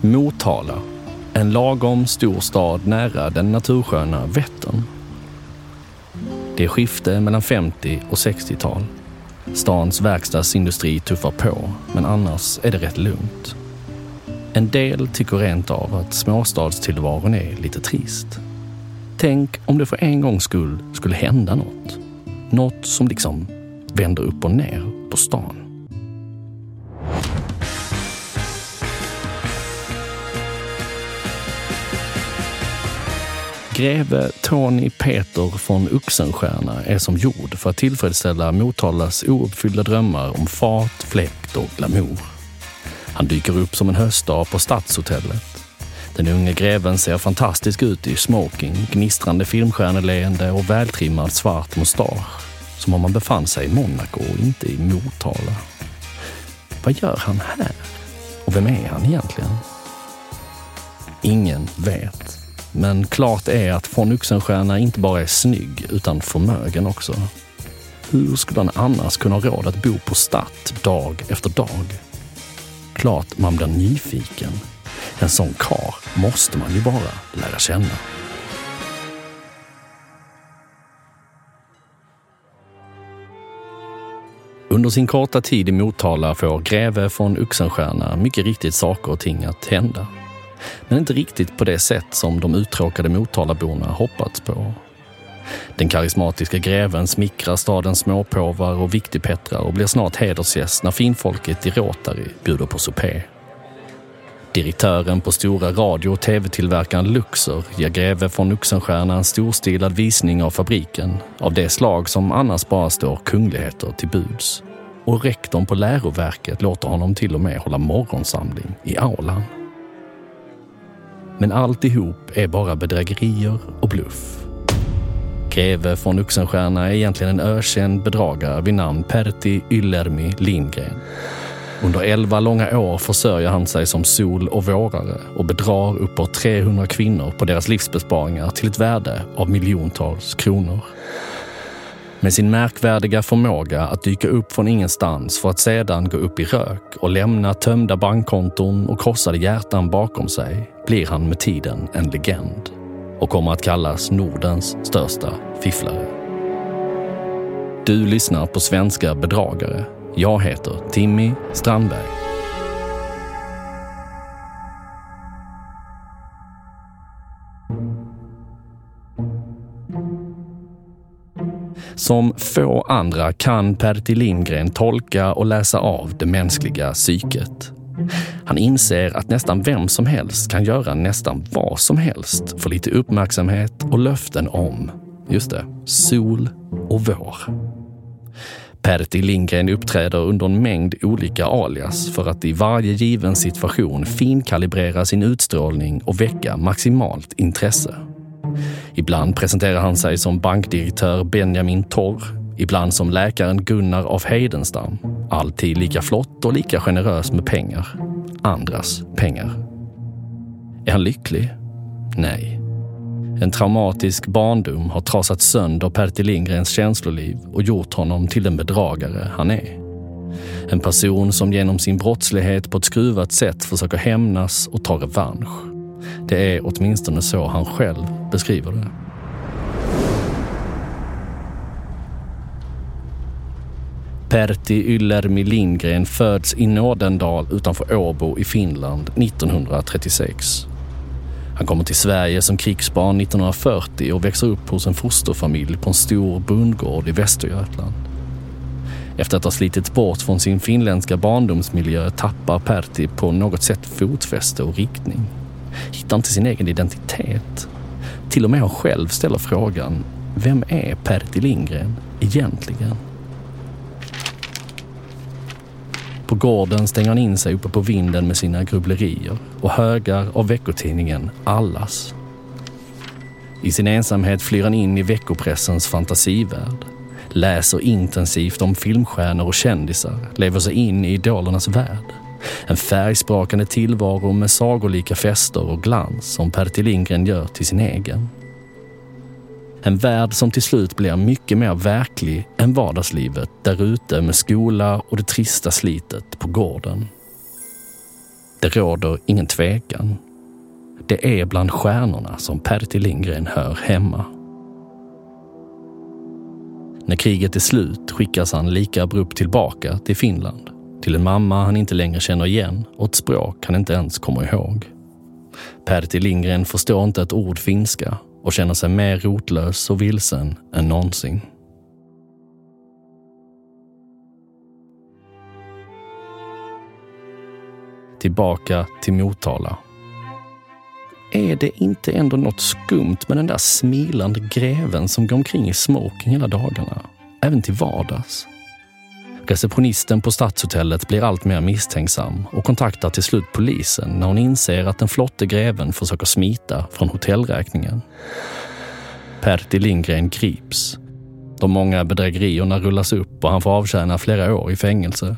Motala, en lagom stor stad nära den natursköna Vättern. Det är skifte mellan 50 och 60-tal. Stans verkstadsindustri tuffar på, men annars är det rätt lugnt. En del tycker rent av att småstadstillvaron är lite trist. Tänk om det för en gångs skull skulle hända något. Något som liksom vänder upp och ner på stan. Greve Tony Peter von Oxenstierna är som gjord för att tillfredsställa Motalas ouppfyllda drömmar om fart, fläkt och glamour. Han dyker upp som en höstdag på Stadshotellet. Den unge greven ser fantastisk ut i smoking, gnistrande filmstjärneleende och vältrimmad svart mustasch. Som om han befann sig i Monaco och inte i Motala. Vad gör han här? Och vem är han egentligen? Ingen vet. Men klart är att von Oxenstierna inte bara är snygg utan förmögen också. Hur skulle han annars kunna ha råd att bo på Statt dag efter dag? Klart man blir nyfiken. En sån kar måste man ju bara lära känna. Under sin korta tid i Motala får greve von Oxenstierna mycket riktigt saker och ting att hända. Men inte riktigt på det sätt som de uttråkade Motalaborna hoppats på. Den karismatiska greven smickrar stadens småpåvar och viktigpettrar och blir snart hedersgäst när finfolket i Rotary bjuder på supé. Direktören på stora radio och tv-tillverkaren Luxor ger greve von Oxenstierna en storstilad visning av fabriken av det slag som annars bara står kungligheter till buds. Och rektorn på läroverket låter honom till och med hålla morgonsamling i aulan. Men alltihop är bara bedrägerier och bluff. Greve von Oxenstierna är egentligen en ökänd bedragare vid namn Pertti Yllermi Lindgren. Under elva långa år försörjer han sig som sol och vårare och bedrar uppåt 300 kvinnor på deras livsbesparingar till ett värde av miljontals kronor. Med sin märkvärdiga förmåga att dyka upp från ingenstans för att sedan gå upp i rök och lämna tömda bankkonton och krossade hjärtan bakom sig blir han med tiden en legend och kommer att kallas Nordens största fifflare. Du lyssnar på Svenska bedragare. Jag heter Timmy Strandberg. Som få andra kan Pertti Lindgren tolka och läsa av det mänskliga psyket. Han inser att nästan vem som helst kan göra nästan vad som helst för lite uppmärksamhet och löften om, just det, sol och vår. Pertti Lindgren uppträder under en mängd olika alias för att i varje given situation finkalibrera sin utstrålning och väcka maximalt intresse. Ibland presenterar han sig som bankdirektör Benjamin Torr, ibland som läkaren Gunnar af Heidenstam. Alltid lika flott och lika generös med pengar. Andras pengar. Är han lycklig? Nej. En traumatisk barndom har trasat sönder Pertti Lindgrens känsloliv och gjort honom till den bedragare han är. En person som genom sin brottslighet på ett skruvat sätt försöker hämnas och ta revansch. Det är åtminstone så han själv beskriver det. Pertti Yllermi Lindgren föds i Nådendal utanför Åbo i Finland 1936. Han kommer till Sverige som krigsbarn 1940 och växer upp hos en fosterfamilj på en stor bondgård i Västergötland. Efter att ha slitits bort från sin finländska barndomsmiljö tappar Pertti på något sätt fotfäste och riktning. Hittar inte sin egen identitet. Till och med hon själv ställer frågan, vem är Pertti Lindgren egentligen? På gården stänger han in sig uppe på vinden med sina grubblerier och högar av veckotidningen Allas. I sin ensamhet flyr han in i veckopressens fantasivärld. Läser intensivt om filmstjärnor och kändisar, lever sig in i idolernas värld. En färgsprakande tillvaro med sagolika fester och glans som Pertti Lindgren gör till sin egen. En värld som till slut blir mycket mer verklig än vardagslivet där ute med skola och det trista slitet på gården. Det råder ingen tvekan. Det är bland stjärnorna som Pertti Lindgren hör hemma. När kriget är slut skickas han lika abrupt tillbaka till Finland. Till en mamma han inte längre känner igen och ett språk han inte ens kommer ihåg. Pertti Lindgren förstår inte ett ord finska och känner sig mer rotlös och vilsen än någonsin. Tillbaka till Motala. Är det inte ändå något skumt med den där smilande greven som går omkring i smoking hela dagarna? Även till vardags. Receptionisten på Stadshotellet blir allt mer misstänksam och kontaktar till slut polisen när hon inser att den flotte greven försöker smita från hotellräkningen. Pertti Lindgren grips. De många bedrägerierna rullas upp och han får avtjäna flera år i fängelse.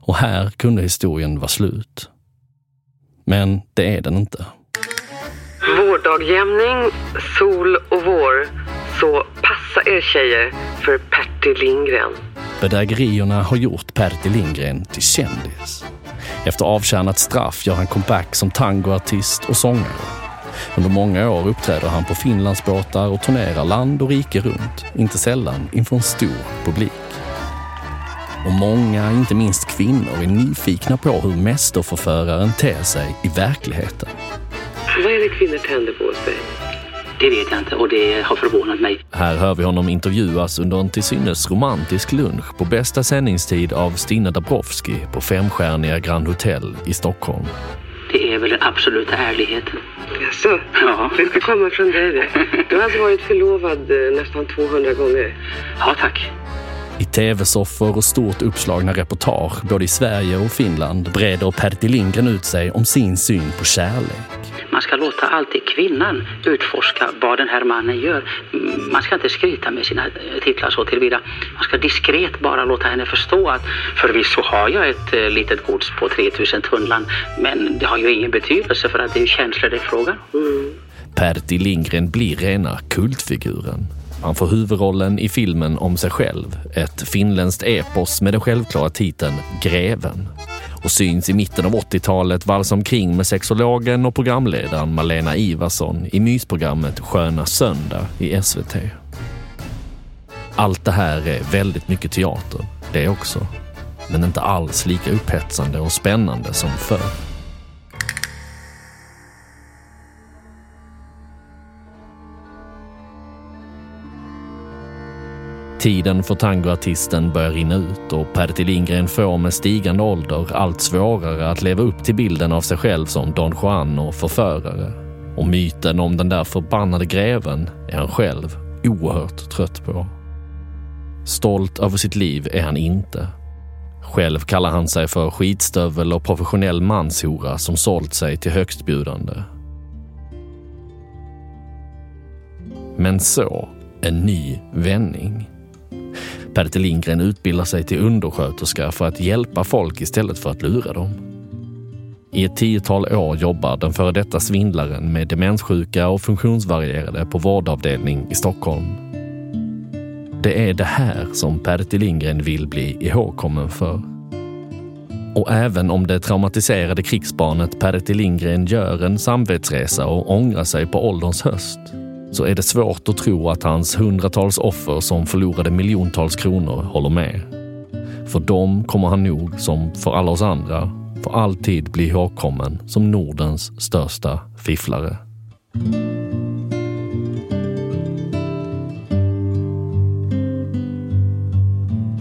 Och här kunde historien vara slut. Men det är den inte. Vårdagjämning, sol och vår. Så passa er tjejer för Pertti Lindgren. Bedrägerierna har gjort Pertti Lindgren till kändis. Efter avtjänat straff gör han comeback som tangoartist och sångare. Under många år uppträder han på Finlandsbåtar och turnerar land och rike runt, inte sällan inför en stor publik. Och många, inte minst kvinnor, är nyfikna på hur mästerförföraren ter sig i verkligheten. Vad är det kvinnor tänder på sig? Det vet jag inte och det har förvånat mig. Här hör vi honom intervjuas under en till synes romantisk lunch på bästa sändningstid av Stina Dabrowski på femstjärniga Grand Hotel i Stockholm. Det är väl den absoluta ärligheten. Jaså? Ja. Det ska komma från dig det. Du har alltså varit förlovad eh, nästan 200 gånger. Ja, tack. I tv-soffor och stort uppslagna reportage både i Sverige och Finland breder Pertti Lindgren ut sig om sin syn på kärlek. Man ska låta alltid kvinnan utforska vad den här mannen gör. Man ska inte skryta med sina titlar så tillvida. Man ska diskret bara låta henne förstå att förvisso har jag ett eh, litet gods på 3000 tunnland men det har ju ingen betydelse för att det är ju känslor det är frågan mm. Pertti Lindgren blir rena kultfiguren. Han får huvudrollen i filmen om sig själv, ett finländskt epos med den självklara titeln Greven och syns i mitten av 80-talet valsa omkring med sexologen och programledaren Malena Ivarsson i mysprogrammet Sköna söndag i SVT. Allt det här är väldigt mycket teater, det också. Men inte alls lika upphetsande och spännande som förr. Tiden för tangoartisten börjar rinna ut och Pertti Lindgren får med stigande ålder allt svårare att leva upp till bilden av sig själv som Don Juan och förförare. Och myten om den där förbannade greven är han själv oerhört trött på. Stolt över sitt liv är han inte. Själv kallar han sig för skitstövel och professionell manshora som sålt sig till högstbjudande. Men så en ny vändning. Pertti Lindgren utbildar sig till undersköterska för att hjälpa folk istället för att lura dem. I ett tiotal år jobbar den före detta svindlaren med demenssjuka och funktionsvarierade på vårdavdelning i Stockholm. Det är det här som Pertti Lindgren vill bli ihågkommen för. Och även om det traumatiserade krigsbarnet Pertti Lindgren gör en samvetsresa och ångrar sig på ålderns höst så är det svårt att tro att hans hundratals offer som förlorade miljontals kronor håller med. För dem kommer han nog, som för alla oss andra, för alltid bli ihågkommen som Nordens största fifflare.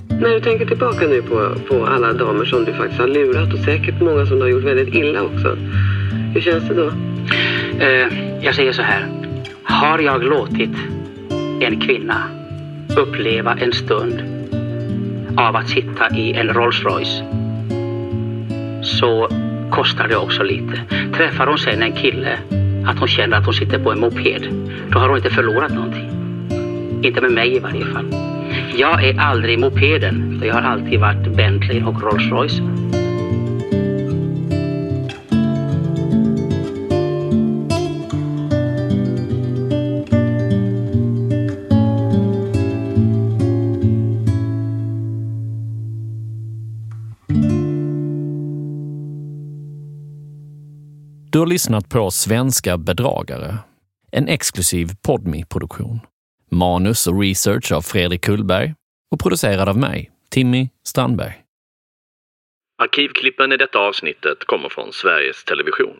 När du tänker tillbaka nu på, på alla damer som du faktiskt har lurat och säkert många som du har gjort väldigt illa också. Hur känns det då? Eh, jag säger så här. Har jag låtit en kvinna uppleva en stund av att sitta i en Rolls Royce så kostar det också lite. Träffar hon sen en kille att hon känner att hon sitter på en moped, då har hon inte förlorat någonting. Inte med mig i varje fall. Jag är aldrig mopeden, jag har alltid varit Bentley och Rolls Royce. Du har lyssnat på Svenska bedragare, en exklusiv podmi produktion Manus och research av Fredrik Kullberg och producerad av mig, Timmy Strandberg. Arkivklippen i detta avsnittet kommer från Sveriges Television.